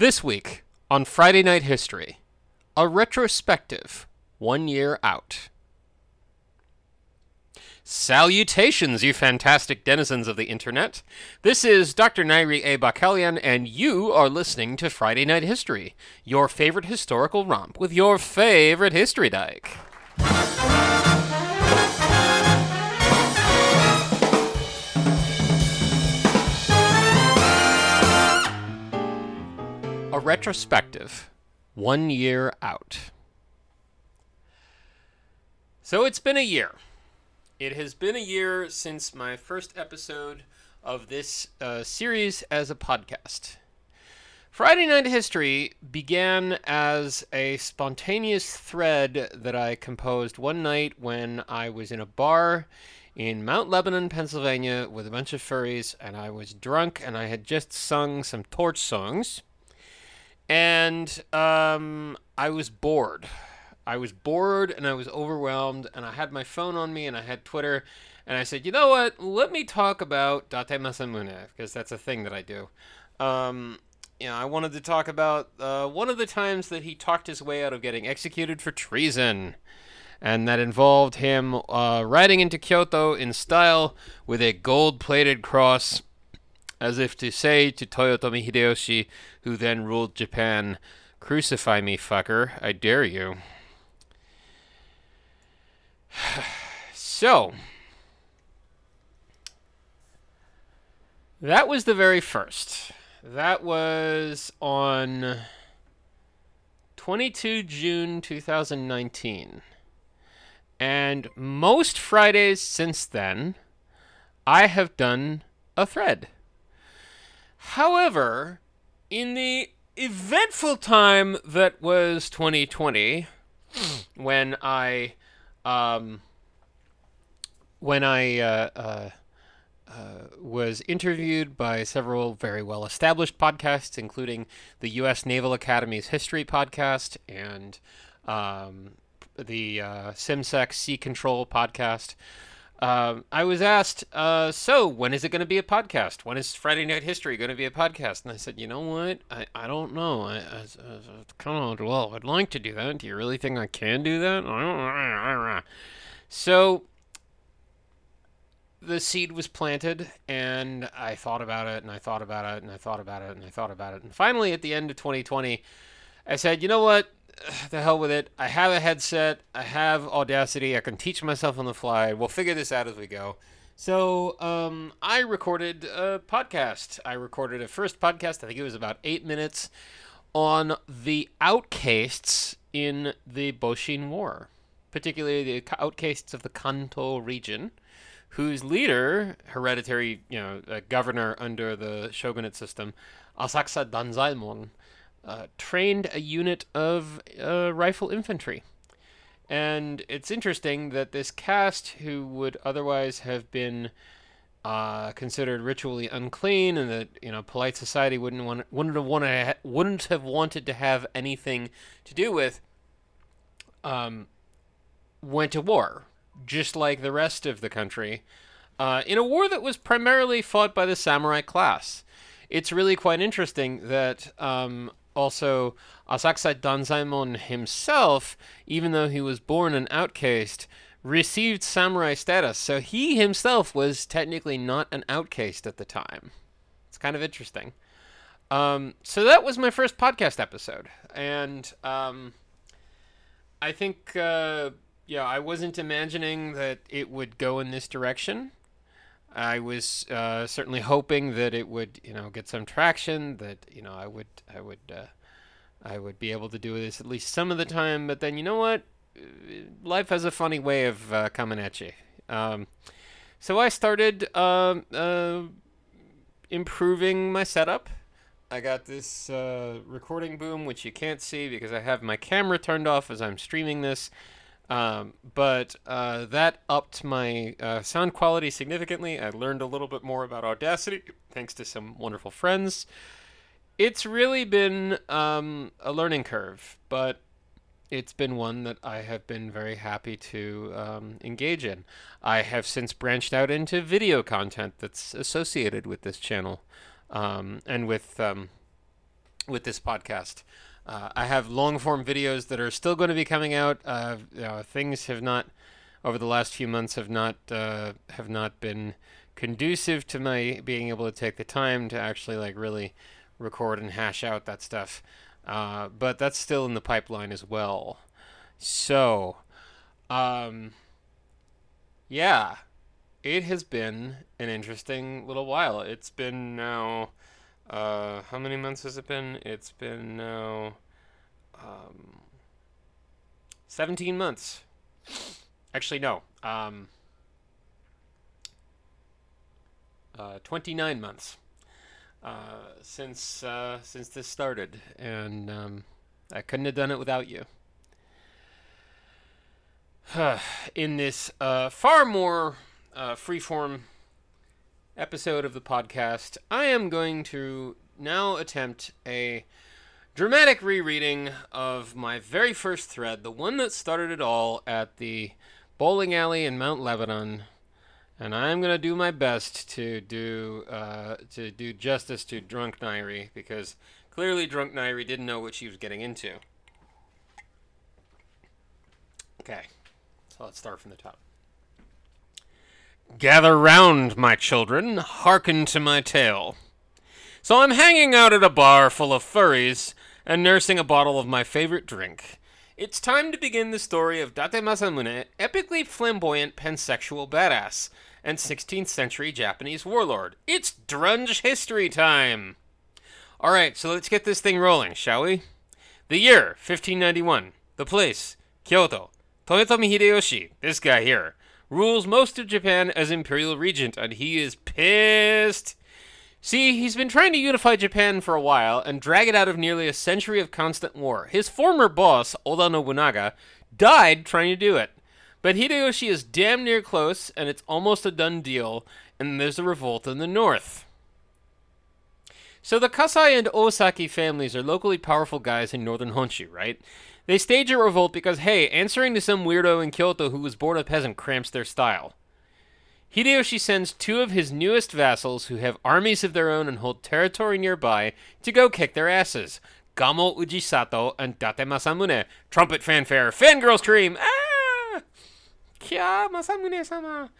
This week on Friday Night History, a retrospective one year out. Salutations, you fantastic denizens of the internet. This is Dr. Nairi A. Bakalian, and you are listening to Friday Night History, your favorite historical romp with your favorite history dyke. Retrospective, one year out. So it's been a year. It has been a year since my first episode of this uh, series as a podcast. Friday Night History began as a spontaneous thread that I composed one night when I was in a bar in Mount Lebanon, Pennsylvania, with a bunch of furries, and I was drunk and I had just sung some torch songs. And um, I was bored. I was bored and I was overwhelmed, and I had my phone on me and I had Twitter, and I said, you know what? Let me talk about Date Masamune because that's a thing that I do. Um, you know, I wanted to talk about uh, one of the times that he talked his way out of getting executed for treason, and that involved him uh, riding into Kyoto in style with a gold-plated cross as if to say to Toyotomi Hideyoshi, who then ruled Japan, Crucify me, fucker, I dare you. so, that was the very first. That was on 22 June 2019. And most Fridays since then, I have done a thread. However, in the eventful time that was 2020, when I, um, when I uh, uh, uh, was interviewed by several very well established podcasts, including the U.S. Naval Academy's History podcast and um, the uh, CIMSEC Sea Control podcast. Um, I was asked, uh, so when is it going to be a podcast? When is Friday Night History going to be a podcast? And I said, you know what? I, I don't know. I, I, I kind of, well, I'd like to do that. Do you really think I can do that? So the seed was planted, and I thought about it, and I thought about it, and I thought about it, and I thought about it. And finally, at the end of 2020, I said, you know what? The hell with it. I have a headset. I have Audacity. I can teach myself on the fly. We'll figure this out as we go. So, um, I recorded a podcast. I recorded a first podcast. I think it was about eight minutes on the outcasts in the Boshin War, particularly the outcasts of the Kanto region, whose leader, hereditary, you know, governor under the shogunate system, Asakusa Danzaemon, uh, trained a unit of uh, rifle infantry. And it's interesting that this caste, who would otherwise have been uh, considered ritually unclean, and that you know polite society wouldn't want wouldn't have wanted wouldn't have wanted to have anything to do with, um, went to war, just like the rest of the country, uh, in a war that was primarily fought by the samurai class. It's really quite interesting that um, also Asakusa Danzaemon himself, even though he was born an outcast, received samurai status. So he himself was technically not an outcast at the time. It's kind of interesting. Um, so that was my first podcast episode, and um, I think uh, yeah, I wasn't imagining that it would go in this direction. I was uh, certainly hoping that it would, you know, get some traction. That you know, I would, I would, uh, I would be able to do this at least some of the time. But then, you know what? Life has a funny way of uh, coming at you. Um, so I started um, uh, improving my setup. I got this uh, recording boom, which you can't see because I have my camera turned off as I'm streaming this. Um, but uh, that upped my uh, sound quality significantly. I learned a little bit more about Audacity thanks to some wonderful friends. It's really been um, a learning curve, but it's been one that I have been very happy to um, engage in. I have since branched out into video content that's associated with this channel um, and with um, with this podcast. Uh, I have long form videos that are still going to be coming out. Uh, you know, things have not over the last few months have not uh, have not been conducive to my being able to take the time to actually like really record and hash out that stuff. Uh, but that's still in the pipeline as well. So, um, yeah, it has been an interesting little while. It's been now, uh, how many months has it been? It's been now, um, 17 months. Actually, no. Um, uh, 29 months uh, since uh, since this started, and um, I couldn't have done it without you. In this uh, far more uh, freeform episode of the podcast, I am going to now attempt a dramatic rereading of my very first thread, the one that started it all at the bowling alley in Mount Lebanon, and I'm gonna do my best to do uh, to do justice to Drunk Nairi because clearly Drunk Nairi didn't know what she was getting into. Okay, so let's start from the top. Gather round, my children, hearken to my tale. So I'm hanging out at a bar full of furries and nursing a bottle of my favorite drink. It's time to begin the story of Date Masamune, epically flamboyant pansexual badass, and 16th century Japanese warlord. It's drunge history time! Alright, so let's get this thing rolling, shall we? The year, 1591. The place, Kyoto. Toyotomi Hideyoshi, this guy here, rules most of Japan as imperial regent, and he is pissed. See, he's been trying to unify Japan for a while and drag it out of nearly a century of constant war. His former boss, Oda Nobunaga, died trying to do it. But Hideyoshi is damn near close, and it's almost a done deal, and there's a revolt in the north. So the Kasai and Osaki families are locally powerful guys in northern Honshu, right? They stage a revolt because, hey, answering to some weirdo in Kyoto who was born a peasant cramps their style. Hideyoshi sends two of his newest vassals, who have armies of their own and hold territory nearby, to go kick their asses. Gamo Ujisato and Date Masamune. Trumpet fanfare. Fangirl scream. Ah! Kya Masamune-sama.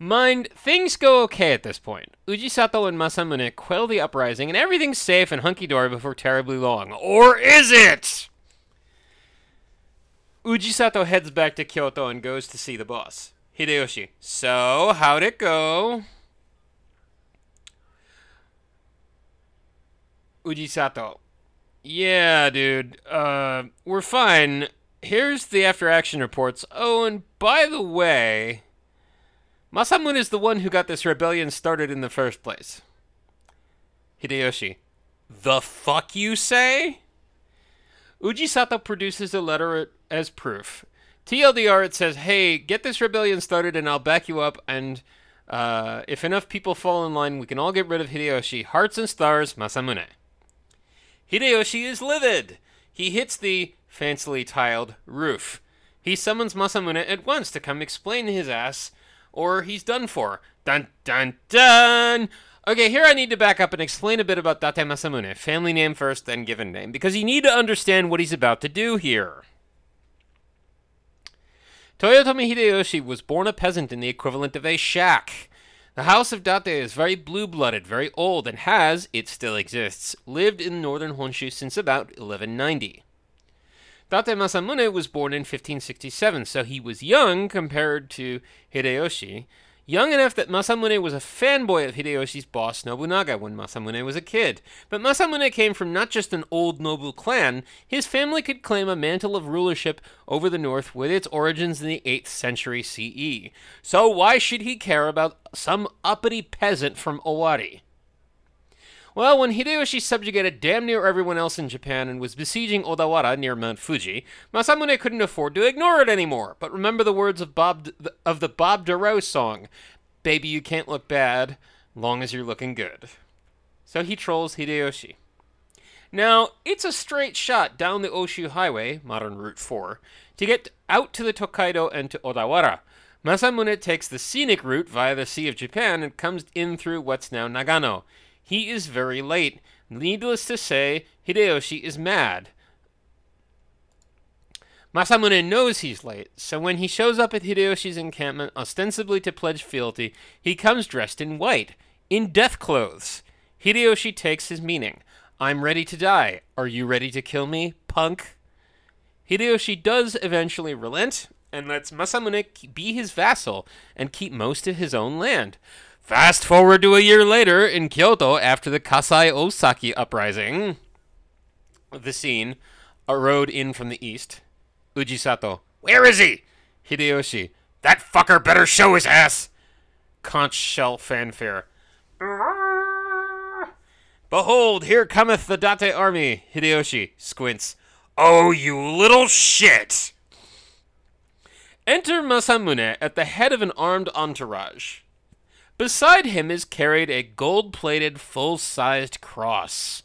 Mind, things go okay at this point. Ujisato and Masamune quell the uprising, and everything's safe and hunky-dory before terribly long. Or is it? Ujisato heads back to Kyoto and goes to see the boss. Hideyoshi. So, how'd it go? Ujisato. Yeah, dude. Uh, we're fine. Here's the after action reports. Oh, and by the way, Masamune is the one who got this rebellion started in the first place. Hideyoshi. The fuck you say? Ujisato produces a letter as proof. TLDR, it says, hey, get this rebellion started and I'll back you up. And uh, if enough people fall in line, we can all get rid of Hideyoshi. Hearts and stars, Masamune. Hideyoshi is livid. He hits the fancily tiled roof. He summons Masamune at once to come explain his ass, or he's done for. Dun dun dun! Okay, here I need to back up and explain a bit about Date Masamune. Family name first, then given name, because you need to understand what he's about to do here. Toyotomi Hideyoshi was born a peasant in the equivalent of a shack. The House of Date is very blue blooded, very old, and has, it still exists, lived in northern Honshu since about 1190. Date Masamune was born in 1567, so he was young compared to Hideyoshi, young enough that Masamune was a fanboy of Hideyoshi's boss Nobunaga when Masamune was a kid. But Masamune came from not just an old noble clan, his family could claim a mantle of rulership over the north with its origins in the 8th century CE. So why should he care about some uppity peasant from Owari? Well, when Hideyoshi subjugated damn near everyone else in Japan and was besieging Odawara near Mount Fuji, Masamune couldn't afford to ignore it anymore. But remember the words of Bob of the Bob Dorough song, "Baby, you can't look bad, long as you're looking good." So he trolls Hideyoshi. Now, it's a straight shot down the Oshu Highway, modern Route 4, to get out to the Tokaido and to Odawara. Masamune takes the scenic route via the Sea of Japan and comes in through what's now Nagano. He is very late. Needless to say, Hideyoshi is mad. Masamune knows he's late, so when he shows up at Hideyoshi's encampment ostensibly to pledge fealty, he comes dressed in white, in death clothes. Hideyoshi takes his meaning. I'm ready to die. Are you ready to kill me, punk? Hideyoshi does eventually relent and lets Masamune be his vassal and keep most of his own land. Fast forward to a year later in Kyoto after the Kasai Osaki uprising. The scene, a road in from the east. Ujisato, where is he? Hideyoshi, that fucker better show his ass. Conch shell fanfare. Behold, here cometh the Date army. Hideyoshi squints. Oh, you little shit! Enter Masamune at the head of an armed entourage. Beside him is carried a gold plated, full sized cross.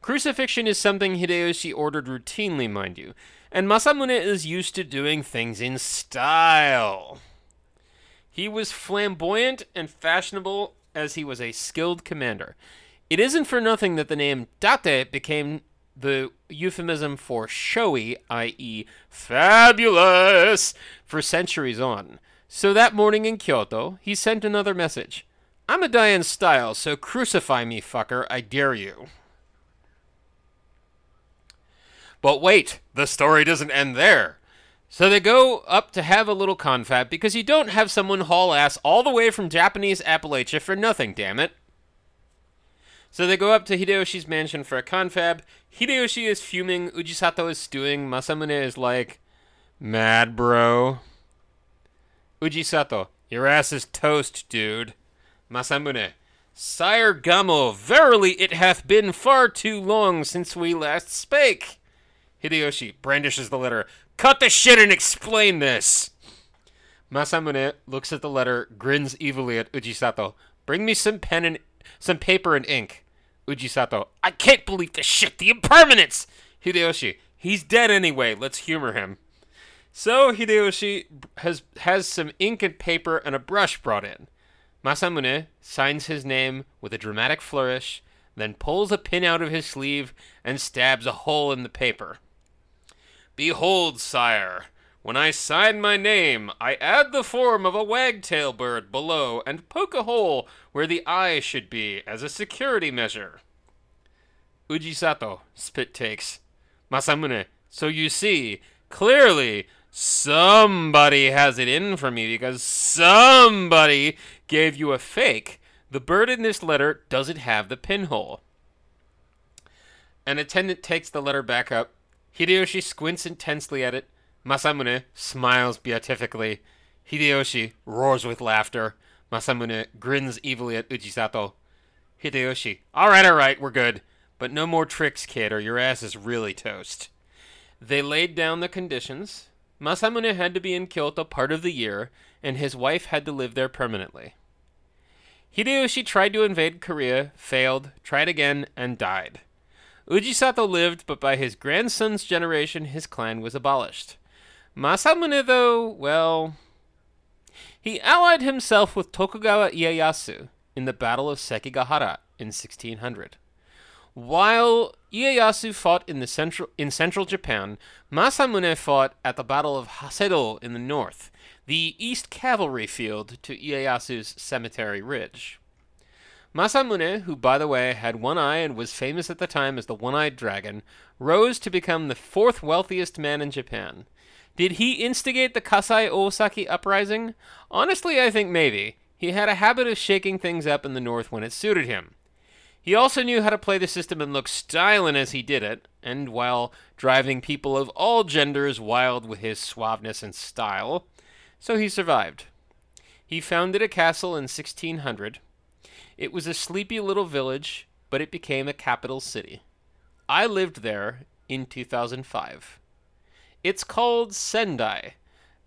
Crucifixion is something Hideyoshi ordered routinely, mind you, and Masamune is used to doing things in style. He was flamboyant and fashionable as he was a skilled commander. It isn't for nothing that the name Date became the euphemism for showy, i.e., fabulous, for centuries on. So that morning in Kyoto, he sent another message. I'm a die style, so crucify me, fucker, I dare you. But wait, the story doesn't end there. So they go up to have a little confab because you don't have someone haul ass all the way from Japanese Appalachia for nothing, damn it. So they go up to Hideyoshi's mansion for a confab. Hideyoshi is fuming, Ujisato is stewing, Masamune is like, mad bro. Ujisato, your ass is toast, dude. Masamune, Sire Gamo, verily it hath been far too long since we last spake. Hideyoshi brandishes the letter. Cut the shit and explain this. Masamune looks at the letter, grins evilly at Ujisato. Bring me some pen and some paper and ink. Ujisato, I can't believe this shit, the impermanence! Hideyoshi, he's dead anyway, let's humor him. So Hideyoshi has has some ink and paper and a brush brought in. Masamune signs his name with a dramatic flourish, then pulls a pin out of his sleeve and stabs a hole in the paper. Behold, sire, when I sign my name, I add the form of a wagtail bird below and poke a hole where the eye should be as a security measure. Ujisato spit takes. Masamune, so you see, clearly somebody has it in for me because somebody gave you a fake. The bird in this letter doesn't have the pinhole. An attendant takes the letter back up. Hideyoshi squints intensely at it Masamune smiles beatifically. Hideyoshi roars with laughter. Masamune grins evilly at Ujisato. Hideyoshi, alright, alright, we're good. But no more tricks, kid, or your ass is really toast. They laid down the conditions. Masamune had to be in Kyoto part of the year, and his wife had to live there permanently. Hideyoshi tried to invade Korea, failed, tried again, and died. Ujisato lived, but by his grandson's generation his clan was abolished. Masamune, though, well, he allied himself with Tokugawa Ieyasu in the Battle of Sekigahara in 1600. While Ieyasu fought in the central in central Japan, Masamune fought at the Battle of Hasedo in the north, the East Cavalry Field to Ieyasu's Cemetery Ridge. Masamune, who by the way had one eye and was famous at the time as the One-Eyed Dragon, rose to become the fourth wealthiest man in Japan. Did he instigate the Kasai Osaki uprising? Honestly, I think maybe. He had a habit of shaking things up in the north when it suited him. He also knew how to play the system and look styling as he did it, and while driving people of all genders wild with his suaveness and style, so he survived. He founded a castle in 1600. It was a sleepy little village, but it became a capital city. I lived there in 2005. It's called Sendai,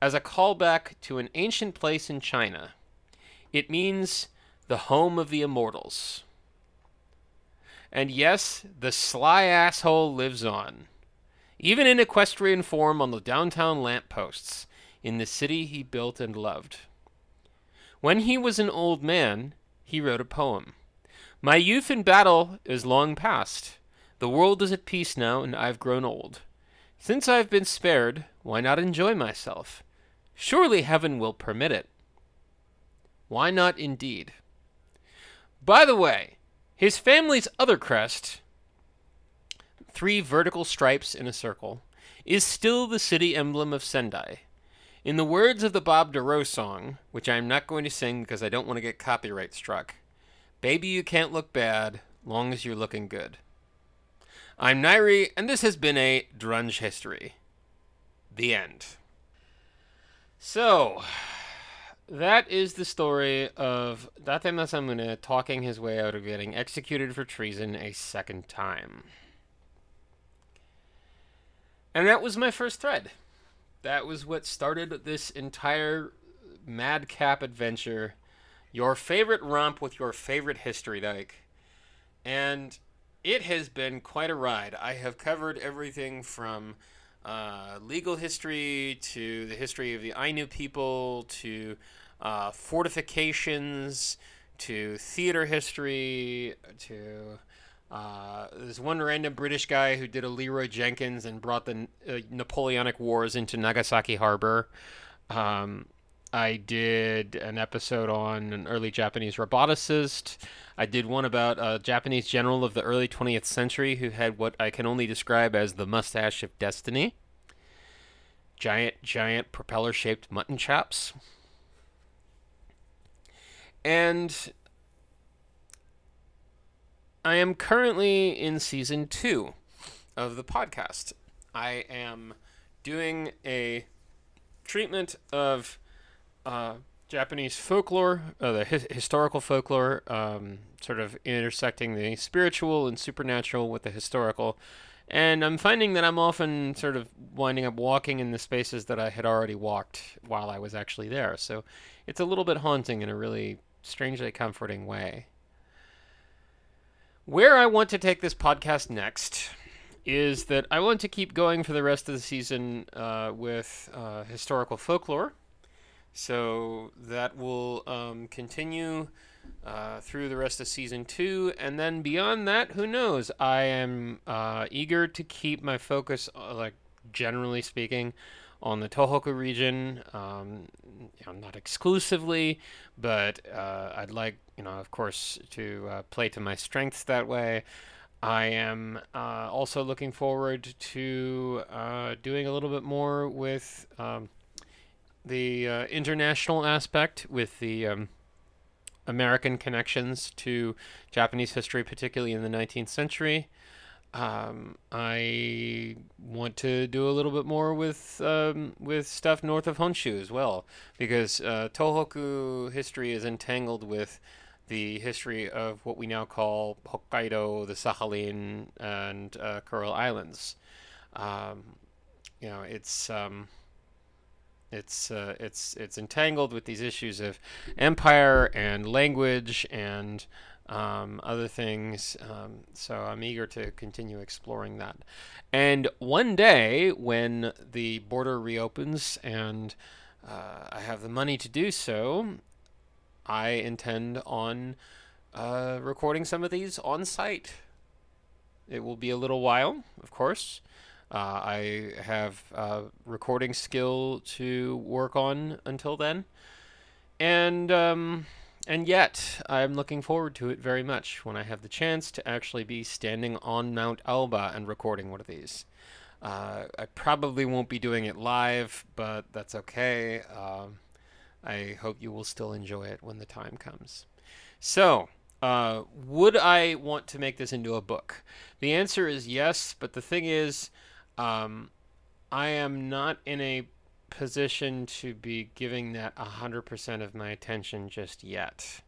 as a callback to an ancient place in China. It means the home of the immortals. And yes, the sly asshole lives on. Even in equestrian form on the downtown lampposts, in the city he built and loved. When he was an old man, he wrote a poem. My youth in battle is long past. The world is at peace now, and I've grown old. Since I've been spared, why not enjoy myself? Surely heaven will permit it. Why not indeed? By the way, his family's other crest, three vertical stripes in a circle, is still the city emblem of Sendai. In the words of the Bob Dorough song, which I'm not going to sing because I don't want to get copyright struck, Baby, you can't look bad, long as you're looking good. I'm Nairi, and this has been a Drunge History. The end. So, that is the story of Date Masamune talking his way out of getting executed for treason a second time. And that was my first thread. That was what started this entire madcap adventure. Your favorite romp with your favorite history dyke. And it has been quite a ride. I have covered everything from uh, legal history to the history of the Ainu people to uh, fortifications to theater history to uh, there's one random British guy who did a Leroy Jenkins and brought the uh, Napoleonic Wars into Nagasaki Harbor. Um, I did an episode on an early Japanese roboticist. I did one about a Japanese general of the early 20th century who had what I can only describe as the mustache of destiny. Giant, giant propeller shaped mutton chops. And I am currently in season two of the podcast. I am doing a treatment of uh, Japanese folklore, uh, the hi- historical folklore, um, sort of intersecting the spiritual and supernatural with the historical. And I'm finding that I'm often sort of winding up walking in the spaces that I had already walked while I was actually there. So it's a little bit haunting in a really strangely comforting way. Where I want to take this podcast next is that I want to keep going for the rest of the season uh, with uh, historical folklore. So that will um, continue uh, through the rest of season two. And then beyond that, who knows? I am uh, eager to keep my focus, uh, like generally speaking, on the Tohoku region. Um, you know, not exclusively, but uh, I'd like, you know, of course, to uh, play to my strengths that way. I am uh, also looking forward to doing a little bit more with um, the uh, international aspect, with the um, American connections to Japanese history, particularly in the 19th century. Um, I want to do a little bit more with um, with stuff north of Honshu as well, because uh, Tohoku history is entangled with the history of what we now call Hokkaido, the Sakhalin, and uh, Kuril Islands. Um, you know, it's um, it's uh, it's it's entangled with these issues of empire and language and um, other things. Um, so I'm eager to continue exploring that. And one day, when the border reopens and uh, I have the money to do so, I intend on uh, recording some of these on site. It will be a little while, of course. Uh, I have uh, recording skill to work on until then. And um, and yet, I'm looking forward to it very much when I have the chance to actually be standing on Mount Aoba and recording one of these. Uh, I probably won't be doing it live, but that's okay. Um, I hope you will still enjoy it when the time comes. So, uh, would I want to make this into a book? The answer is yes, but the thing is, um, I am not in a position to be giving that 100% of my attention just yet.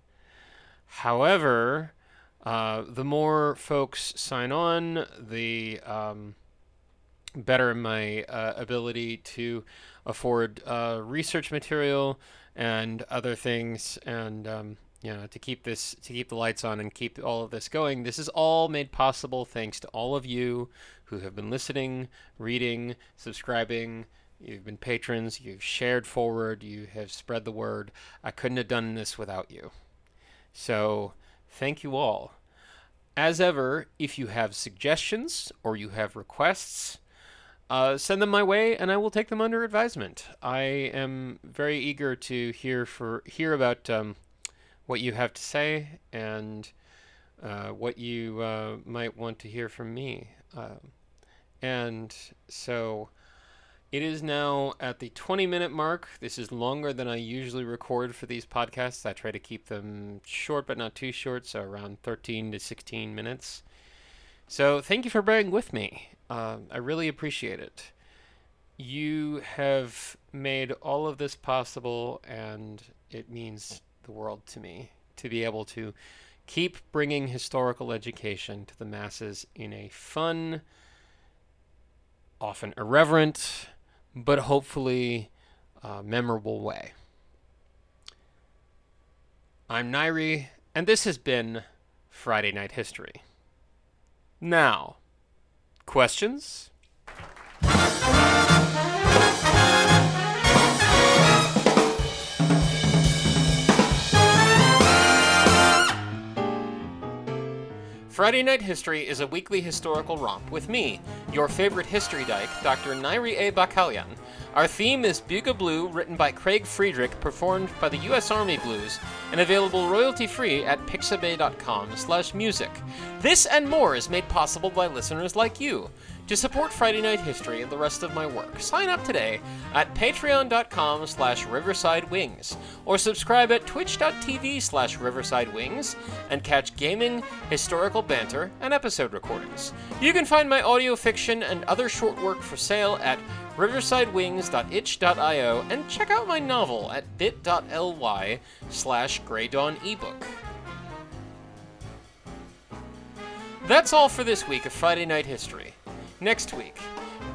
However, uh, the more folks sign on, the um, better my uh, ability to afford uh, research material and other things, and um, you know to keep this to keep the lights on and keep all of this going. This is all made possible thanks to all of you who have been listening, reading, subscribing You've been patrons, you've shared forward, you have spread the word. I couldn't have done this without you. So, thank you all. As ever, if you have suggestions or you have requests, uh, send them my way, and I will take them under advisement. I am very eager to hear for hear about um, what you have to say and uh, what you uh, might want to hear from me. Um, and so it is now at the 20 minute mark. This is longer than I usually record for these podcasts. I try to keep them short but not too short, so around 13 to 16 minutes. So thank you for bearing with me. Uh, I really appreciate it. You have made all of this possible, and it means world to me to be able to keep bringing historical education to the masses in a fun, often irreverent, but hopefully uh, memorable way. I'm Nairi, and this has been Friday Night History. Now, questions? Friday Night History is a weekly historical romp with me, your favorite history dyke, Dr. Nairi A. Bakalyan. Our theme is Buga Blue, written by Craig Friedrich, performed by the U.S. Army Blues, and available royalty-free at pixabay.com slash music. This and more is made possible by listeners like you. To support Friday Night History and the rest of my work, sign up today at patreon.com slash riversidewings or subscribe at twitch.tv slash riversidewings and catch gaming, historical banter, and episode recordings. You can find my audio fiction and other short work for sale at riversidewings.itch.io and check out my novel at bit.ly slash greydawn ebook. That's all for this week of Friday Night History. Next week,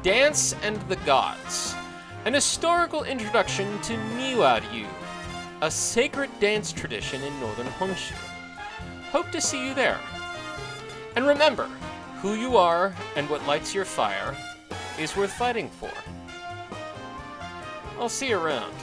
Dance and the Gods, an historical introduction to Miwaryu, a sacred dance tradition in northern Honshu. Hope to see you there. And remember, who you are and what lights your fire is worth fighting for. I'll see you around.